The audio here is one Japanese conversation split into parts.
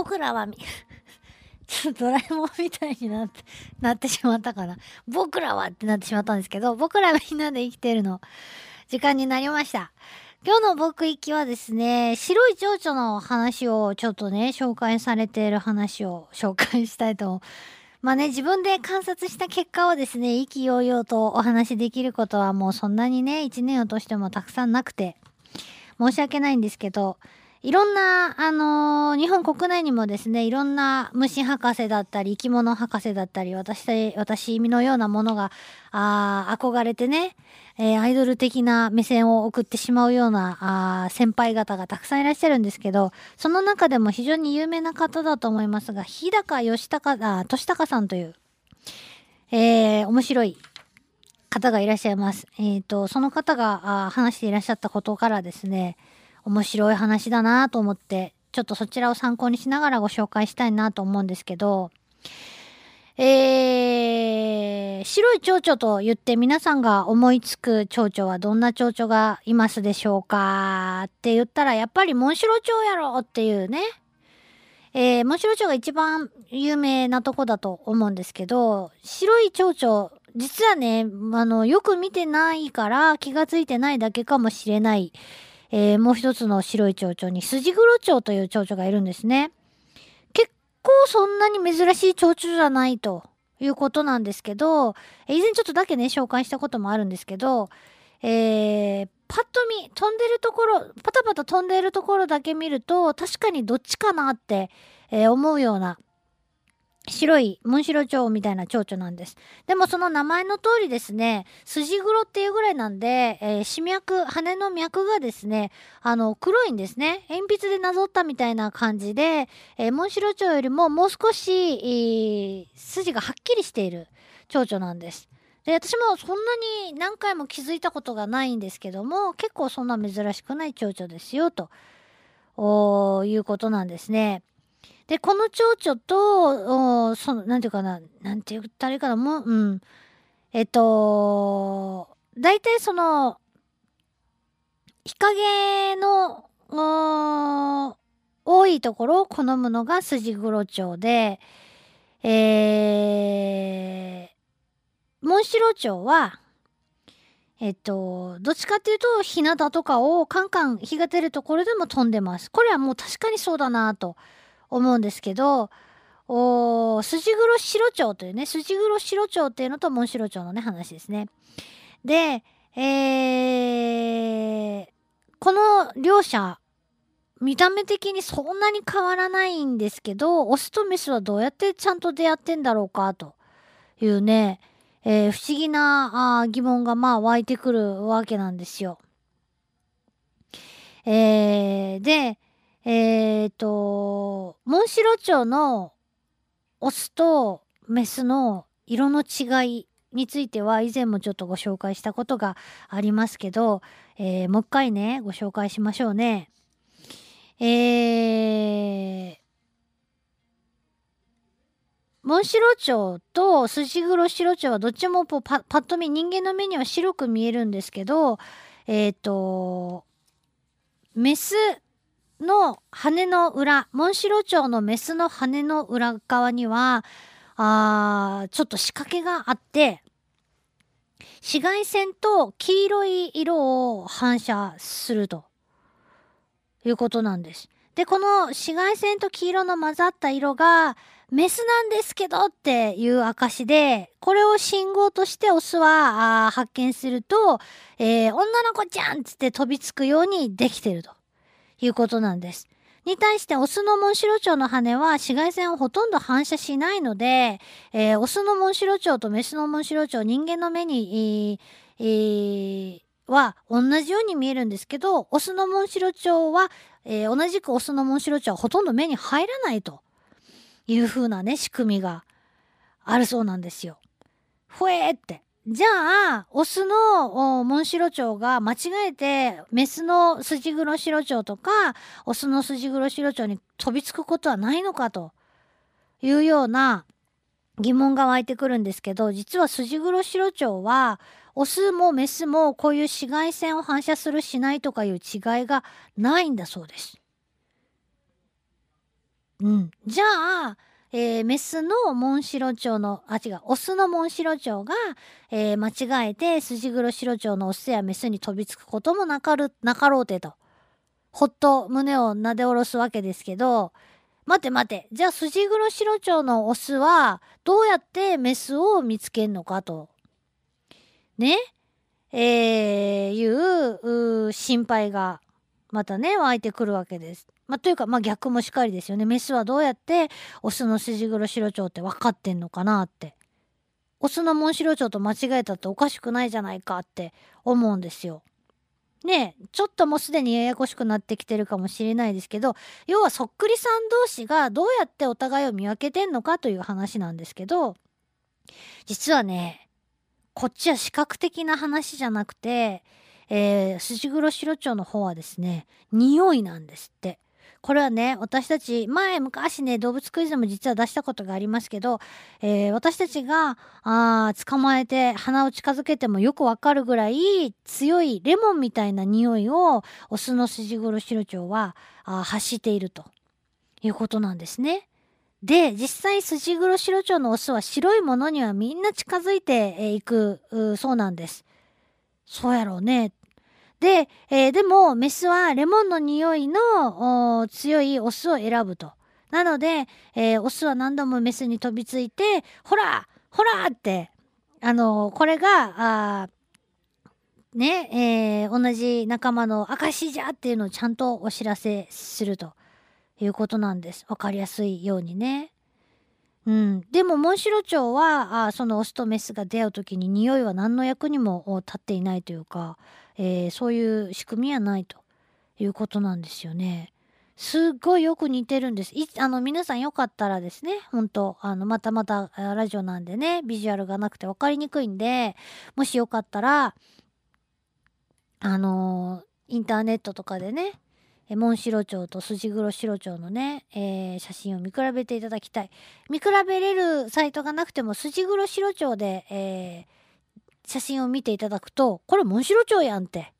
僕らは、ちょっとドラえもんみたいになって、なってしまったかな。僕らはってなってしまったんですけど、僕らみんなで生きてるの、時間になりました。今日の僕行きはですね、白い蝶々の話をちょっとね、紹介されている話を紹介したいと。まあね、自分で観察した結果をですね、意気揚々とお話しできることはもうそんなにね、一年を通してもたくさんなくて、申し訳ないんですけど、いろんな、あのー、日本国内にもですね、いろんな虫博士だったり、生き物博士だったり、私、私のようなものが、あ憧れてね、えー、アイドル的な目線を送ってしまうような、あ先輩方がたくさんいらっしゃるんですけど、その中でも非常に有名な方だと思いますが、日高義高、あ、俊高さんという、えー、面白い方がいらっしゃいます。えっ、ー、と、その方があ話していらっしゃったことからですね、面白い話だなと思って、ちょっとそちらを参考にしながらご紹介したいなと思うんですけど、えー、白い蝶々と言って皆さんが思いつく蝶々はどんな蝶々がいますでしょうかって言ったらやっぱりモンシロチョウやろっていうね。えー、モンシロチョウが一番有名なとこだと思うんですけど、白い蝶々、実はね、あの、よく見てないから気がついてないだけかもしれない。えー、もう一つの白い蝶々にスジグロチョウという蝶々がいるんですね。結構そんなに珍しい蝶々じゃないということなんですけど、以前ちょっとだけね、紹介したこともあるんですけど、えー、パッと見、飛んでるところ、パタパタ飛んでるところだけ見ると、確かにどっちかなって、えー、思うような、白いモンシロチョウみたいな蝶々なんです。でもその名前の通りですね、筋黒っていうぐらいなんで、えー、歯脈、羽の脈がですね、あの、黒いんですね。鉛筆でなぞったみたいな感じで、えー、モンシロチョウよりももう少し、えー、筋がはっきりしている蝶々なんです。で、私もそんなに何回も気づいたことがないんですけども、結構そんな珍しくない蝶々ですよ、と、いうことなんですね。で、この蝶々と、その、なんていうかな、なんて言ったらいいかな、もう、うん。えっと、大体その、日陰の、多いところを好むのが筋黒蝶で、えー、モンシロチョウは、えっと、どっちかっていうと、日向とかをカンカン日が出るところでも飛んでます。これはもう確かにそうだなと思うんですけど、お筋黒白蝶というね、筋黒白蝶っていうのとモンシロチョウのね、話ですね。で、えー、この両者、見た目的にそんなに変わらないんですけど、オスとメスはどうやってちゃんと出会ってんだろうか、というね、えー、不思議なあ疑問がまあ湧いてくるわけなんですよ。えー、で、えっ、ー、と、モンシロチョウのオスとメスの色の違いについては以前もちょっとご紹介したことがありますけど、えー、もう一回ね、ご紹介しましょうね。えー、モンシロチョウとスジグロシロチョウはどっちもパパッと見人間の目には白く見えるんですけど、えっ、ー、と、メスの羽の裏、モンシロチョウのメスの羽の裏側には、あちょっと仕掛けがあって、紫外線と黄色い色を反射するということなんです。で、この紫外線と黄色の混ざった色が、メスなんですけどっていう証で、これを信号としてオスは発見すると、えー、女の子ちゃんつって飛びつくようにできてると。いうことなんです。に対してオスのモンシロチョウの羽は紫外線をほとんど反射しないので、えー、オスのモンシロチョウとメスのモンシロチョウ人間の目に、えー、は同じように見えるんですけど、オスのモンシロチョウは、えー、同じくオスのモンシロチョウはほとんど目に入らないという風なね、仕組みがあるそうなんですよ。ふえーって。じゃあ、オスのモンシロチョウが間違えて、メスのスジグロシロチョウとか、オスのスジグロシロチョウに飛びつくことはないのかというような疑問が湧いてくるんですけど、実はスジグロシロチョウは、オスもメスもこういう紫外線を反射するしないとかいう違いがないんだそうです。うん。じゃあ、えーメスのモンシロチョウの、あ、違う、オスのモンシロチョウが、えー間違えてスジグロシロチョウのオスやメスに飛びつくこともなかる、なかろうてと。ほっと胸をなで下ろすわけですけど、待て待て。じゃあ、スジグロシロチョウのオスは、どうやってメスを見つけんのかと。ね？えー、いう心配が、またね、湧いてくるわけです。まあ、というか、まあ、逆もしかりですよね。メスはどうやって、オスのスジグロシロチョウって分かってんのかなって。オスのモンシロチョウと間違えたっておかしくないじゃないかって思うんですよ。ねえ、ちょっともうすでにややこしくなってきてるかもしれないですけど、要はそっくりさん同士がどうやってお互いを見分けてんのかという話なんですけど、実はね、こっちは視覚的な話じゃなくて、えー、スジグロシロチョウの方はですね、匂いなんですって。これはね、私たち、前昔ね、動物クイズでも実は出したことがありますけど、えー私たちが、あ捕まえて鼻を近づけてもよくわかるぐらい強いレモンみたいな匂いを、オスのスジグロシロチョウはあ発しているということなんですね。で、実際スジグロシロチョウのオスは白いものにはみんな近づいていくそうなんです。そうやろうね。で、えーでもメスはレモンの匂いの強いオスを選ぶと。なので、えーオスは何度もメスに飛びついて、ほらほらって、あのーこれが、あね、えー同じ仲間の証じゃっていうのをちゃんとお知らせするということなんです。わかりやすいようにね。うん、でもモンシロチョウはあそのオスとメスが出会う時に匂いは何の役にも立っていないというか、えーそういう仕組みはないということなんですよね。すっごいよく似てるんです。いあの皆さんよかったらですね、本当あのまたまたラジオなんでね、ビジュアルがなくて分かりにくいんで、もしよかったら、あのインターネットとかでね、モンシロチョウとスジグロシロチョウのね、えー写真を見比べていただきたい。見比べれるサイトがなくても、スジグロシロチョウで、えー写真を見ていただくと、これモンシロチョウやんって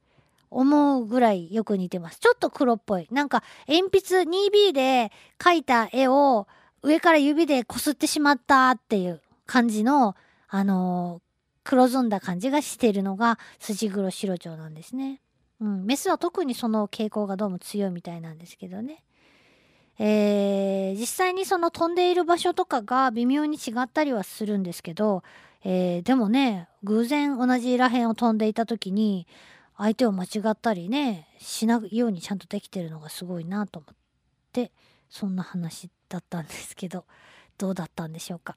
思うぐらいよく似てます。ちょっと黒っぽい。なんか鉛筆 2B で描いた絵を上から指でこすってしまったっていう感じの、あのー黒ずんだ感じがしているのがスジグロシロチョウなんですね。うん、メスは特にその傾向がどうも強いみたいなんですけどね。えー実際にその飛んでいる場所とかが微妙に違ったりはするんですけど、えーでもね偶然同じらへんを飛んでいた時に相手を間違ったりねしないようにちゃんとできてるのがすごいなと思ってそんな話だったんですけどどうだったんでしょうか。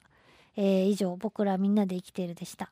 えー以上僕らみんなで生きているでした。